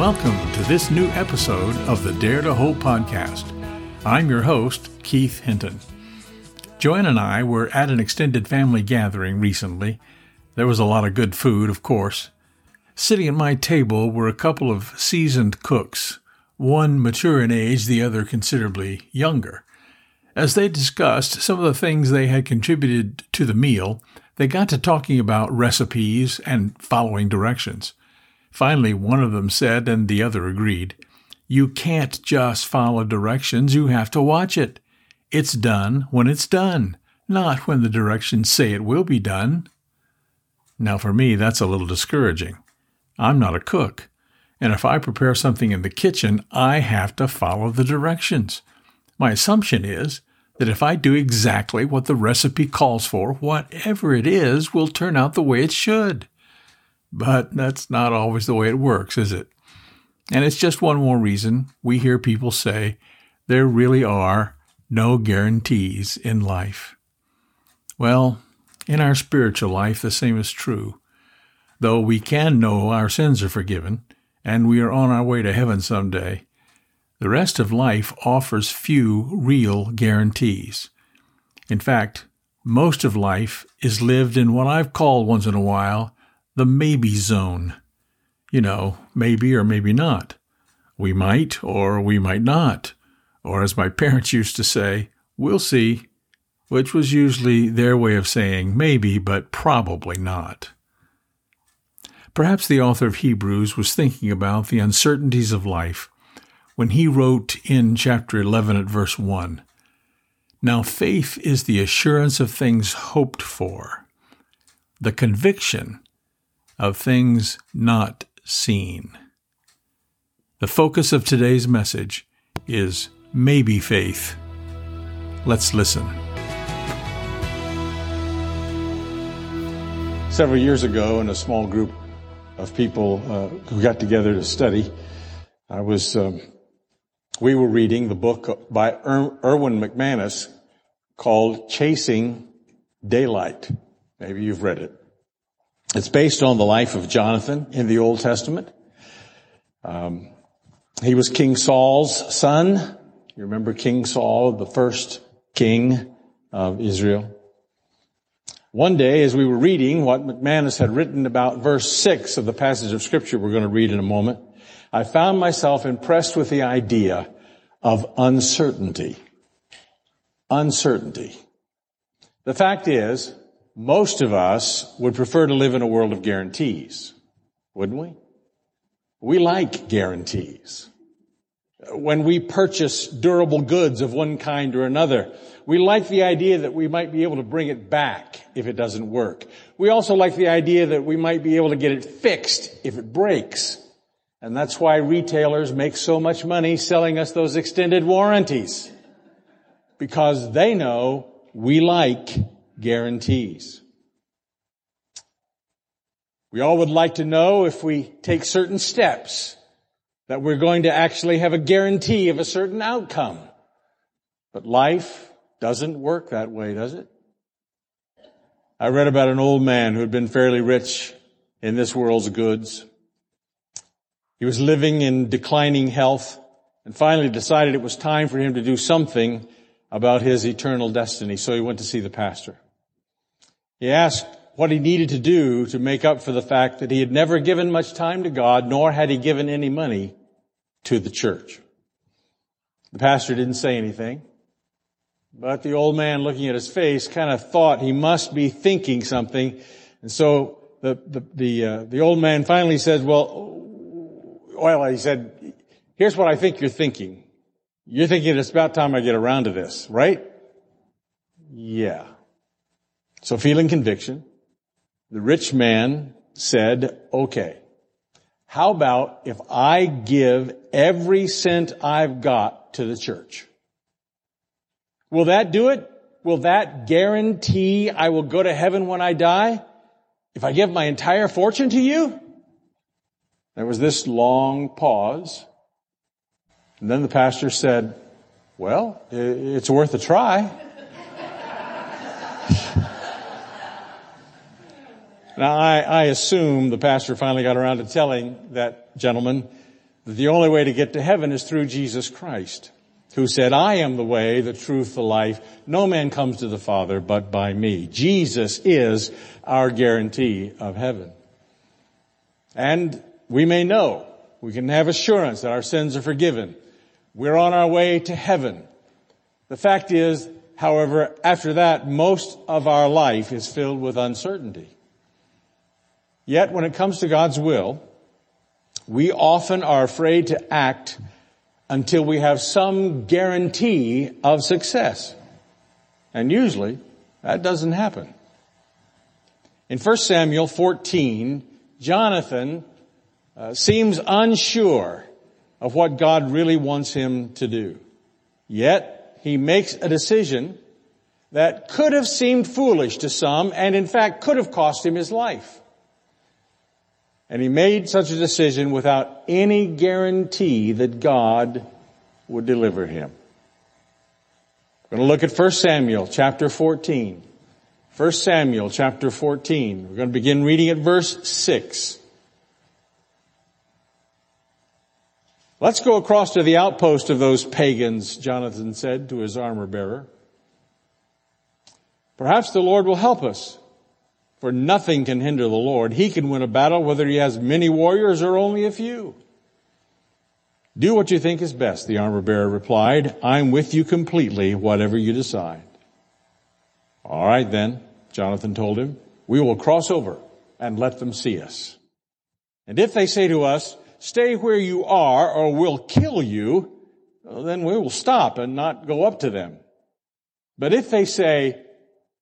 welcome to this new episode of the Dare to Hope podcast. I'm your host, Keith Hinton. Joanne and I were at an extended family gathering recently. There was a lot of good food, of course. Sitting at my table were a couple of seasoned cooks, one mature in age, the other considerably younger. As they discussed some of the things they had contributed to the meal, they got to talking about recipes and following directions. Finally, one of them said, and the other agreed, You can't just follow directions, you have to watch it. It's done when it's done, not when the directions say it will be done. Now, for me, that's a little discouraging. I'm not a cook, and if I prepare something in the kitchen, I have to follow the directions. My assumption is that if I do exactly what the recipe calls for, whatever it is will turn out the way it should. But that's not always the way it works, is it? And it's just one more reason we hear people say there really are no guarantees in life. Well, in our spiritual life, the same is true. Though we can know our sins are forgiven and we are on our way to heaven someday, the rest of life offers few real guarantees. In fact, most of life is lived in what I've called once in a while the maybe zone. You know, maybe or maybe not. We might or we might not. Or as my parents used to say, we'll see, which was usually their way of saying maybe, but probably not. Perhaps the author of Hebrews was thinking about the uncertainties of life when he wrote in chapter 11 at verse 1 Now faith is the assurance of things hoped for, the conviction of things not seen. The focus of today's message is maybe faith. Let's listen. Several years ago, in a small group of people uh, who got together to study, I was, um, we were reading the book by er- Erwin McManus called Chasing Daylight. Maybe you've read it. It's based on the life of Jonathan in the Old Testament. Um, he was King Saul's son. You remember King Saul, the first king of Israel. One day, as we were reading what McManus had written about verse 6 of the passage of scripture we're going to read in a moment, I found myself impressed with the idea of uncertainty. Uncertainty. The fact is, most of us would prefer to live in a world of guarantees, wouldn't we? We like guarantees. When we purchase durable goods of one kind or another, we like the idea that we might be able to bring it back if it doesn't work. We also like the idea that we might be able to get it fixed if it breaks. And that's why retailers make so much money selling us those extended warranties. Because they know we like guarantees. We all would like to know if we take certain steps that we're going to actually have a guarantee of a certain outcome. But life doesn't work that way, does it? I read about an old man who had been fairly rich in this world's goods. He was living in declining health and finally decided it was time for him to do something about his eternal destiny. So he went to see the pastor. He asked what he needed to do to make up for the fact that he had never given much time to God, nor had he given any money to the church. The pastor didn't say anything, but the old man looking at his face kind of thought he must be thinking something. And so the, the, the, uh, the old man finally said, well, well, he said, here's what I think you're thinking. You're thinking it's about time I get around to this, right? Yeah. So feeling conviction, the rich man said, okay, how about if I give every cent I've got to the church? Will that do it? Will that guarantee I will go to heaven when I die? If I give my entire fortune to you? There was this long pause. And then the pastor said, well, it's worth a try. Now, I, I, assume the pastor finally got around to telling that gentleman that the only way to get to heaven is through Jesus Christ, who said, I am the way, the truth, the life. No man comes to the Father but by me. Jesus is our guarantee of heaven. And we may know, we can have assurance that our sins are forgiven. We're on our way to heaven. The fact is, however, after that, most of our life is filled with uncertainty. Yet when it comes to God's will, we often are afraid to act until we have some guarantee of success. And usually that doesn't happen. In 1 Samuel 14, Jonathan uh, seems unsure of what God really wants him to do. Yet he makes a decision that could have seemed foolish to some and in fact could have cost him his life. And he made such a decision without any guarantee that God would deliver him. We're going to look at 1 Samuel chapter 14. 1 Samuel chapter 14. We're going to begin reading at verse 6. Let's go across to the outpost of those pagans, Jonathan said to his armor bearer. Perhaps the Lord will help us. For nothing can hinder the Lord. He can win a battle whether he has many warriors or only a few. Do what you think is best, the armor bearer replied. I'm with you completely, whatever you decide. All right then, Jonathan told him, we will cross over and let them see us. And if they say to us, stay where you are or we'll kill you, then we will stop and not go up to them. But if they say,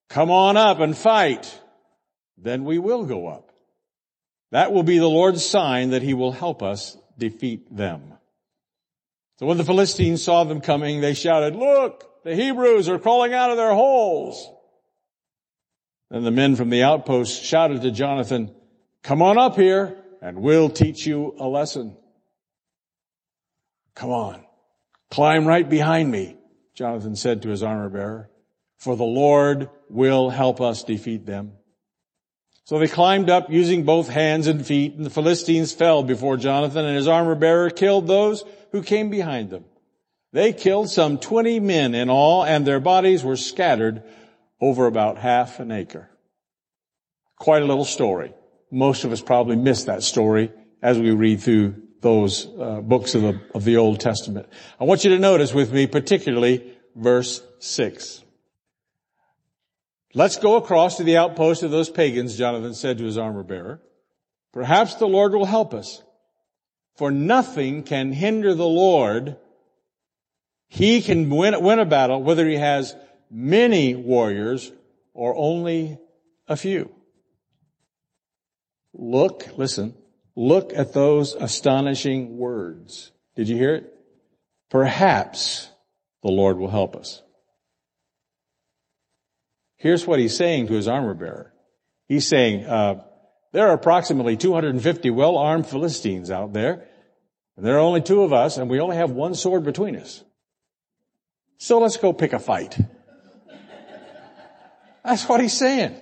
come on up and fight, then we will go up. That will be the Lord's sign that he will help us defeat them. So when the Philistines saw them coming, they shouted, look, the Hebrews are crawling out of their holes. Then the men from the outpost shouted to Jonathan, come on up here and we'll teach you a lesson. Come on, climb right behind me, Jonathan said to his armor bearer, for the Lord will help us defeat them. So they climbed up using both hands and feet, and the Philistines fell before Jonathan, and his armor bearer killed those who came behind them. They killed some 20 men in all, and their bodies were scattered over about half an acre. Quite a little story. Most of us probably miss that story as we read through those uh, books of the, of the Old Testament. I want you to notice with me particularly verse 6. Let's go across to the outpost of those pagans, Jonathan said to his armor bearer. Perhaps the Lord will help us. For nothing can hinder the Lord. He can win, win a battle whether he has many warriors or only a few. Look, listen, look at those astonishing words. Did you hear it? Perhaps the Lord will help us. Here's what he's saying to his armor bearer. He's saying, uh, there are approximately 250 well-armed Philistines out there, and there are only two of us, and we only have one sword between us. So let's go pick a fight. That's what he's saying.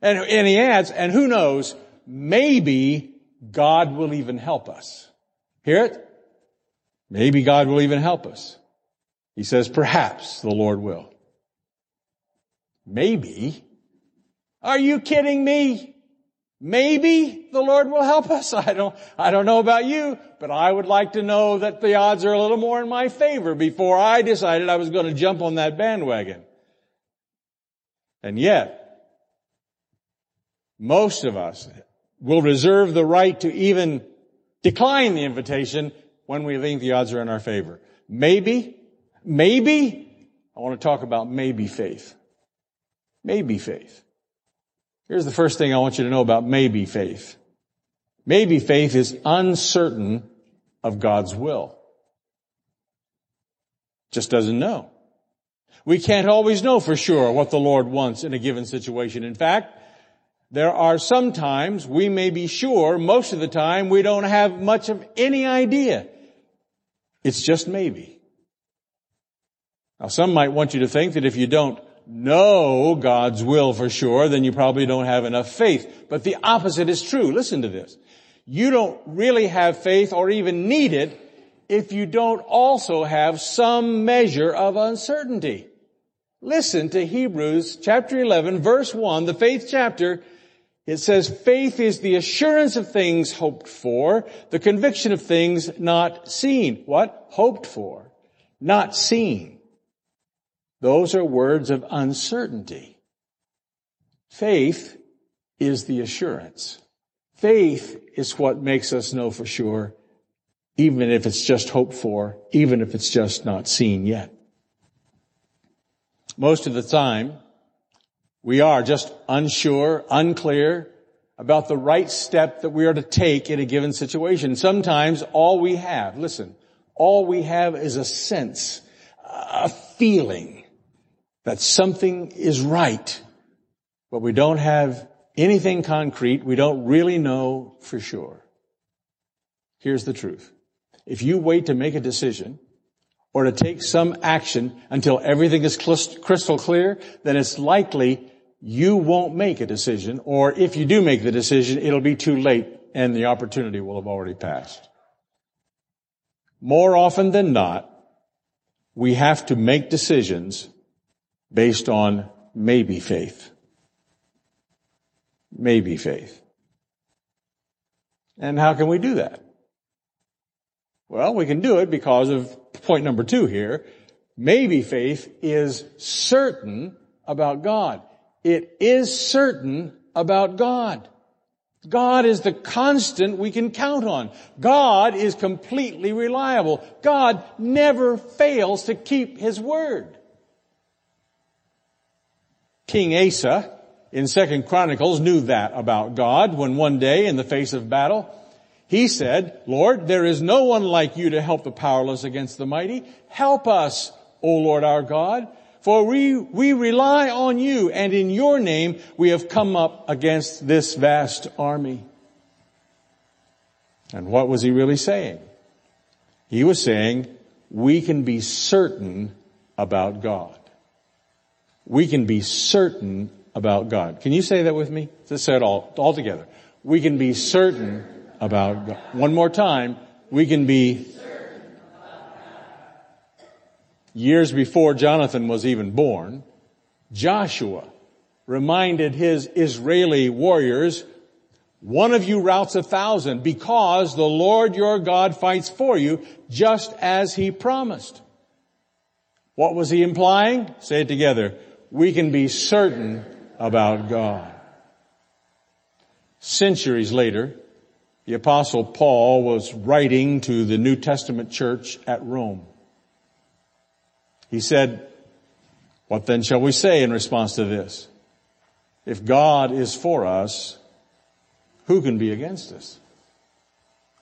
And, and he adds, and who knows, maybe God will even help us. Hear it? Maybe God will even help us. He says, perhaps the Lord will. Maybe. Are you kidding me? Maybe the Lord will help us. I don't, I don't know about you, but I would like to know that the odds are a little more in my favor before I decided I was going to jump on that bandwagon. And yet, most of us will reserve the right to even decline the invitation when we think the odds are in our favor. Maybe, maybe, I want to talk about maybe faith. Maybe faith. Here's the first thing I want you to know about maybe faith. Maybe faith is uncertain of God's will. Just doesn't know. We can't always know for sure what the Lord wants in a given situation. In fact, there are some times we may be sure, most of the time we don't have much of any idea. It's just maybe. Now some might want you to think that if you don't know God's will for sure, then you probably don't have enough faith. But the opposite is true. Listen to this. You don't really have faith or even need it if you don't also have some measure of uncertainty. Listen to Hebrews chapter 11 verse 1, the faith chapter. It says, faith is the assurance of things hoped for, the conviction of things not seen. What? Hoped for. Not seen. Those are words of uncertainty. Faith is the assurance. Faith is what makes us know for sure, even if it's just hoped for, even if it's just not seen yet. Most of the time, we are just unsure, unclear about the right step that we are to take in a given situation. Sometimes all we have, listen, all we have is a sense, a feeling that something is right, but we don't have anything concrete. We don't really know for sure. Here's the truth. If you wait to make a decision or to take some action until everything is crystal clear, then it's likely you won't make a decision, or if you do make the decision, it'll be too late and the opportunity will have already passed. More often than not, we have to make decisions based on maybe faith. Maybe faith. And how can we do that? Well, we can do it because of point number two here. Maybe faith is certain about God. It is certain about God. God is the constant we can count on. God is completely reliable. God never fails to keep His word. King Asa in Second Chronicles knew that about God when one day in the face of battle, he said, Lord, there is no one like you to help the powerless against the mighty. Help us, O Lord our God, for we, we rely on you and in your name we have come up against this vast army. And what was he really saying? He was saying, we can be certain about God. We can be certain about God. Can you say that with me? Let's say it all, all together. We can be certain about God. One more time. We can be years before Jonathan was even born, Joshua reminded his Israeli warriors, one of you routs a thousand because the Lord your God fights for you just as he promised. What was he implying? Say it together. We can be certain about God. Centuries later, the apostle Paul was writing to the New Testament church at Rome. He said, what then shall we say in response to this? If God is for us, who can be against us?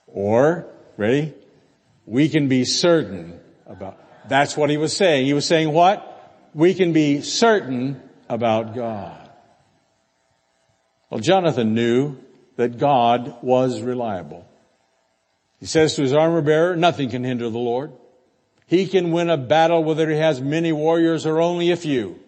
Or, ready? We can be certain about, that's what he was saying. He was saying what? We can be certain about God. Well, Jonathan knew that God was reliable. He says to his armor bearer, nothing can hinder the Lord. He can win a battle whether he has many warriors or only a few.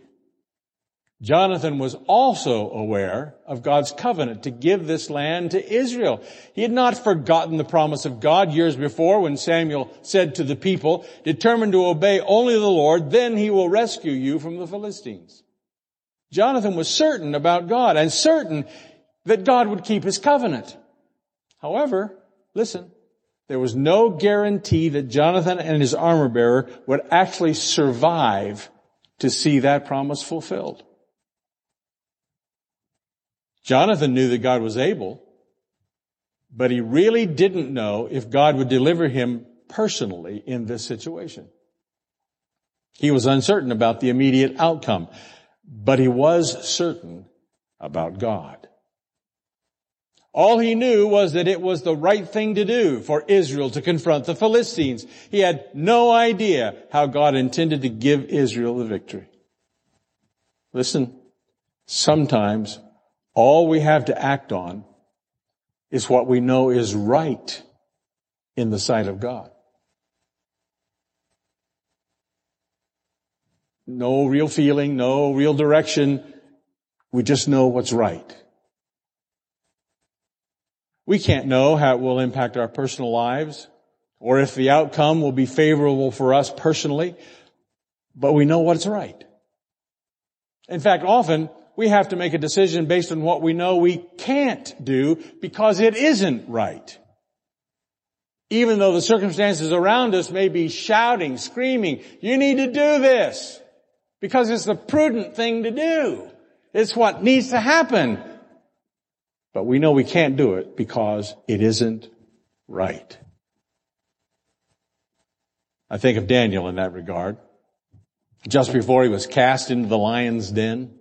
Jonathan was also aware of God's covenant to give this land to Israel. He had not forgotten the promise of God years before when Samuel said to the people, determined to obey only the Lord, then he will rescue you from the Philistines. Jonathan was certain about God and certain that God would keep his covenant. However, listen, there was no guarantee that Jonathan and his armor bearer would actually survive to see that promise fulfilled. Jonathan knew that God was able, but he really didn't know if God would deliver him personally in this situation. He was uncertain about the immediate outcome, but he was certain about God. All he knew was that it was the right thing to do for Israel to confront the Philistines. He had no idea how God intended to give Israel the victory. Listen, sometimes all we have to act on is what we know is right in the sight of God. No real feeling, no real direction. We just know what's right. We can't know how it will impact our personal lives or if the outcome will be favorable for us personally, but we know what's right. In fact, often we have to make a decision based on what we know we can't do because it isn't right. Even though the circumstances around us may be shouting, screaming, you need to do this because it's the prudent thing to do. It's what needs to happen. But we know we can't do it because it isn't right. I think of Daniel in that regard. Just before he was cast into the lion's den,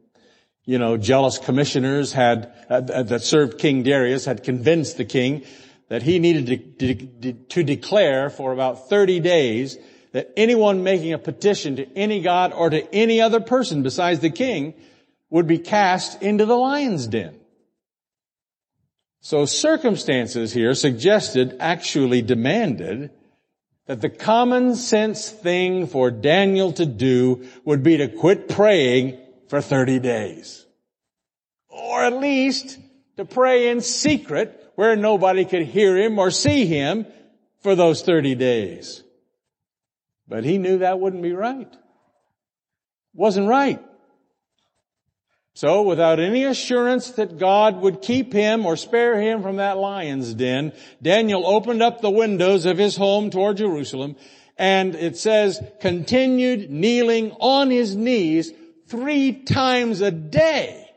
you know, jealous commissioners had, uh, that served King Darius had convinced the king that he needed to, to, to declare for about 30 days that anyone making a petition to any god or to any other person besides the king would be cast into the lion's den. So circumstances here suggested, actually demanded, that the common sense thing for Daniel to do would be to quit praying for 30 days. Or at least to pray in secret where nobody could hear him or see him for those 30 days. But he knew that wouldn't be right. Wasn't right. So without any assurance that God would keep him or spare him from that lion's den, Daniel opened up the windows of his home toward Jerusalem and it says continued kneeling on his knees three times a day,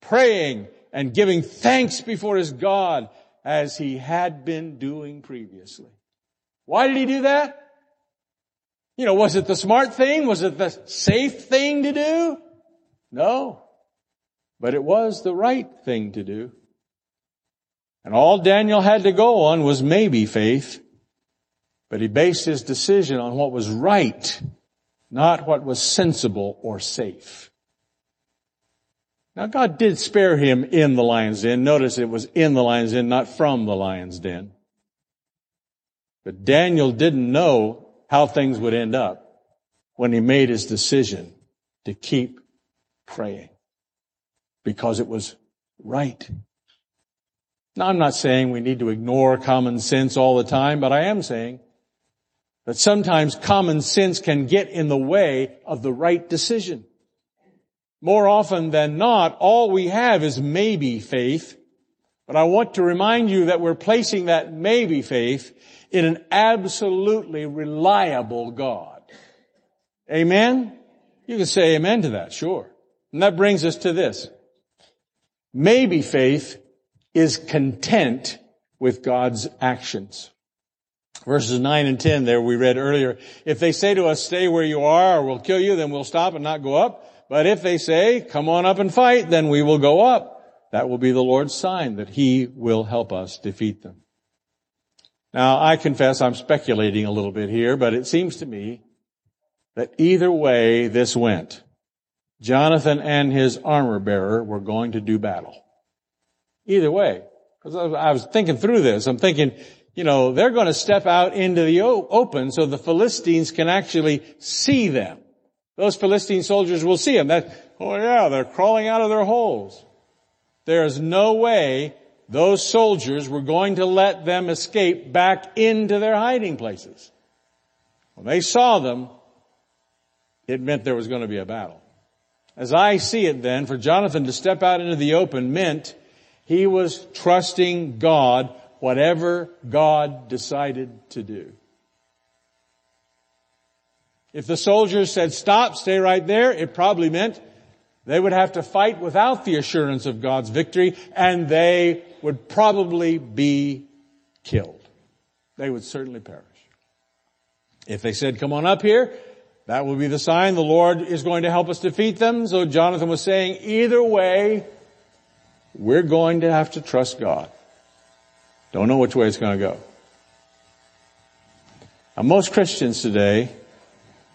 praying and giving thanks before his God as he had been doing previously. Why did he do that? You know, was it the smart thing? Was it the safe thing to do? No. But it was the right thing to do. And all Daniel had to go on was maybe faith, but he based his decision on what was right, not what was sensible or safe. Now God did spare him in the lion's den. Notice it was in the lion's den, not from the lion's den. But Daniel didn't know how things would end up when he made his decision to keep praying because it was right. Now I'm not saying we need to ignore common sense all the time, but I am saying that sometimes common sense can get in the way of the right decision. More often than not, all we have is maybe faith, but I want to remind you that we're placing that maybe faith in an absolutely reliable God. Amen? You can say amen to that, sure. And that brings us to this. Maybe faith is content with God's actions. Verses 9 and 10 there we read earlier. If they say to us, stay where you are or we'll kill you, then we'll stop and not go up. But if they say, come on up and fight, then we will go up. That will be the Lord's sign that He will help us defeat them. Now, I confess I'm speculating a little bit here, but it seems to me that either way this went, Jonathan and his armor bearer were going to do battle. Either way. Because I was thinking through this. I'm thinking, you know, they're going to step out into the open so the Philistines can actually see them. Those Philistine soldiers will see them. That, oh yeah, they're crawling out of their holes. There is no way those soldiers were going to let them escape back into their hiding places. When they saw them, it meant there was going to be a battle. As I see it then, for Jonathan to step out into the open meant he was trusting God, whatever God decided to do. If the soldiers said stop, stay right there, it probably meant they would have to fight without the assurance of God's victory and they would probably be killed. They would certainly perish. If they said, come on up here, that would be the sign the Lord is going to help us defeat them. So Jonathan was saying, either way, we're going to have to trust God. Don't know which way it's going to go. Now most Christians today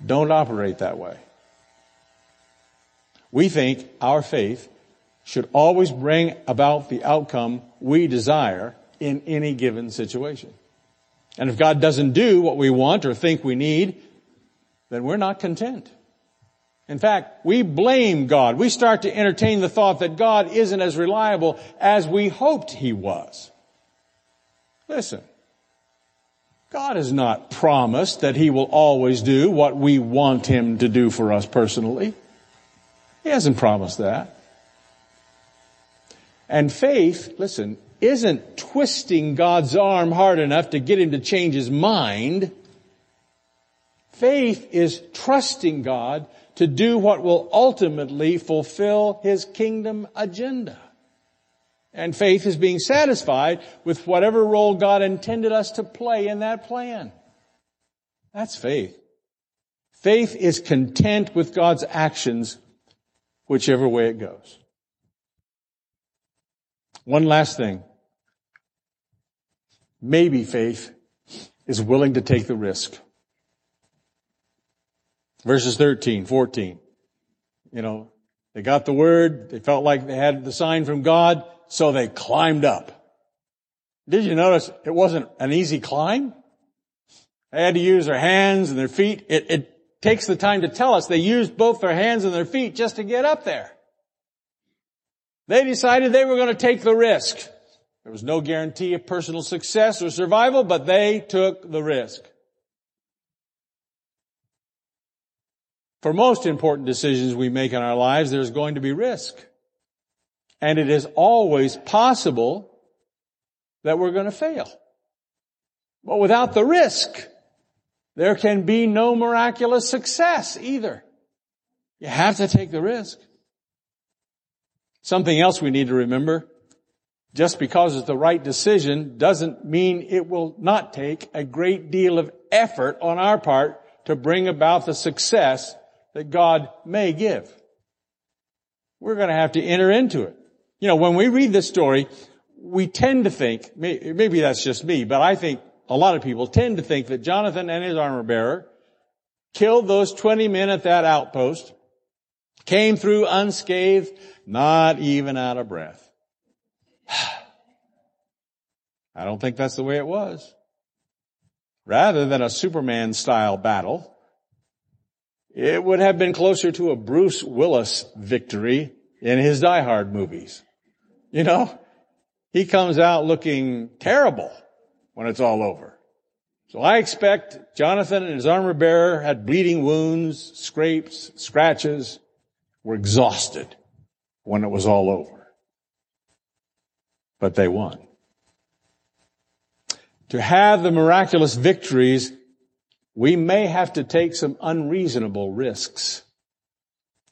don't operate that way. We think our faith should always bring about the outcome we desire in any given situation. And if God doesn't do what we want or think we need, then we're not content. In fact, we blame God. We start to entertain the thought that God isn't as reliable as we hoped He was. Listen. God has not promised that He will always do what we want Him to do for us personally. He hasn't promised that. And faith, listen, isn't twisting God's arm hard enough to get Him to change His mind. Faith is trusting God to do what will ultimately fulfill His kingdom agenda. And faith is being satisfied with whatever role God intended us to play in that plan. That's faith. Faith is content with God's actions, whichever way it goes. One last thing. Maybe faith is willing to take the risk. Verses 13, 14. You know, they got the word, they felt like they had the sign from God, so they climbed up. Did you notice it wasn't an easy climb? They had to use their hands and their feet. It, it takes the time to tell us they used both their hands and their feet just to get up there. They decided they were going to take the risk. There was no guarantee of personal success or survival, but they took the risk. For most important decisions we make in our lives, there's going to be risk. And it is always possible that we're going to fail. But without the risk, there can be no miraculous success either. You have to take the risk. Something else we need to remember, just because it's the right decision doesn't mean it will not take a great deal of effort on our part to bring about the success that God may give. We're going to have to enter into it. You know, when we read this story, we tend to think, maybe that's just me, but I think a lot of people tend to think that Jonathan and his armor bearer killed those 20 men at that outpost, came through unscathed, not even out of breath. I don't think that's the way it was. Rather than a Superman style battle, it would have been closer to a Bruce Willis victory in his Die Hard movies. You know, he comes out looking terrible when it's all over. So I expect Jonathan and his armor bearer had bleeding wounds, scrapes, scratches, were exhausted when it was all over. But they won. To have the miraculous victories, we may have to take some unreasonable risks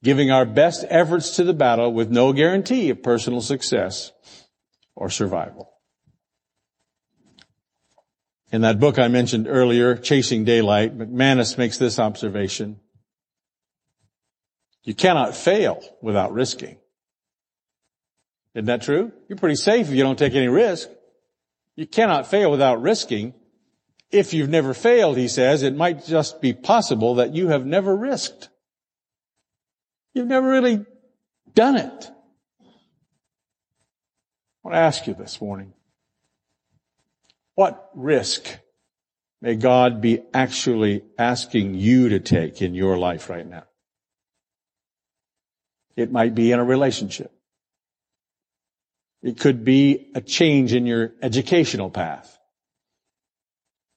giving our best efforts to the battle with no guarantee of personal success or survival. In that book I mentioned earlier, Chasing Daylight, McManus makes this observation. You cannot fail without risking. Isn't that true? You're pretty safe if you don't take any risk. You cannot fail without risking. If you've never failed, he says, it might just be possible that you have never risked. You've never really done it. I want to ask you this morning. What risk may God be actually asking you to take in your life right now? It might be in a relationship. It could be a change in your educational path.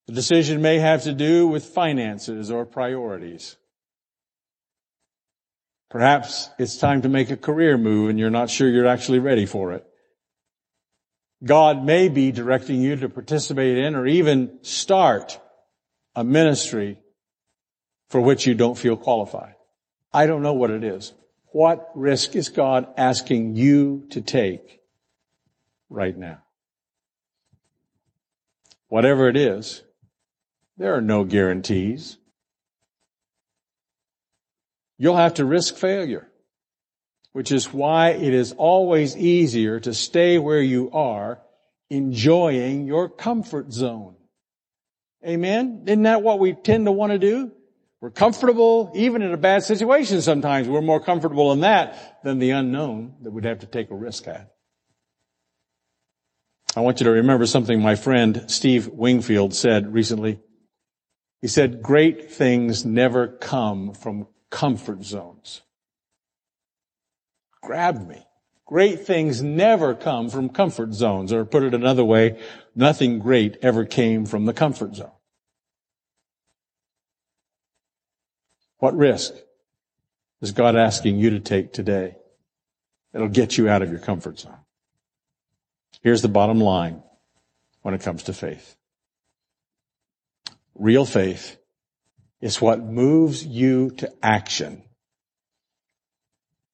The decision may have to do with finances or priorities. Perhaps it's time to make a career move and you're not sure you're actually ready for it. God may be directing you to participate in or even start a ministry for which you don't feel qualified. I don't know what it is. What risk is God asking you to take right now? Whatever it is, there are no guarantees you'll have to risk failure, which is why it is always easier to stay where you are, enjoying your comfort zone. Amen? Isn't that what we tend to want to do? We're comfortable, even in a bad situation sometimes. We're more comfortable in that than the unknown that we'd have to take a risk at. I want you to remember something my friend Steve Wingfield said recently. He said, great things never come from comfort zones. Grab me. Great things never come from comfort zones, or put it another way, nothing great ever came from the comfort zone. What risk is God asking you to take today? It'll get you out of your comfort zone. Here's the bottom line when it comes to faith. Real faith is what moves you to action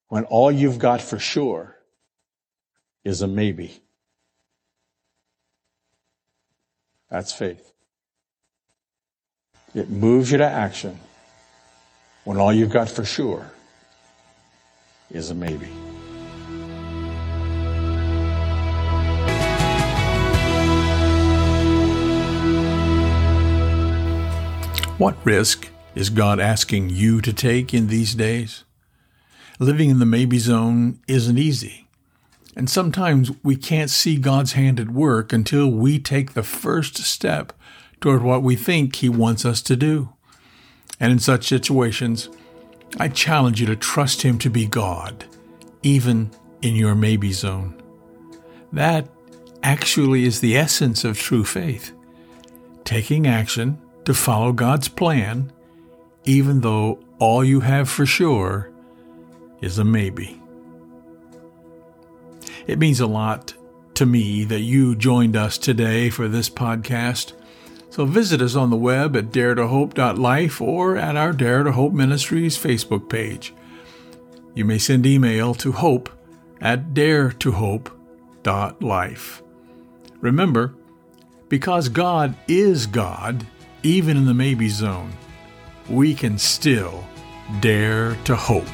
when all you've got for sure is a maybe. That's faith. It moves you to action when all you've got for sure is a maybe. What risk is God asking you to take in these days? Living in the maybe zone isn't easy. And sometimes we can't see God's hand at work until we take the first step toward what we think He wants us to do. And in such situations, I challenge you to trust Him to be God, even in your maybe zone. That actually is the essence of true faith taking action to follow God's plan, even though all you have for sure is a maybe. It means a lot to me that you joined us today for this podcast. So visit us on the web at daretohope.life or at our Dare to Hope Ministries Facebook page. You may send email to hope at daretohope.life. Remember, because God is God, even in the maybe zone, we can still dare to hope.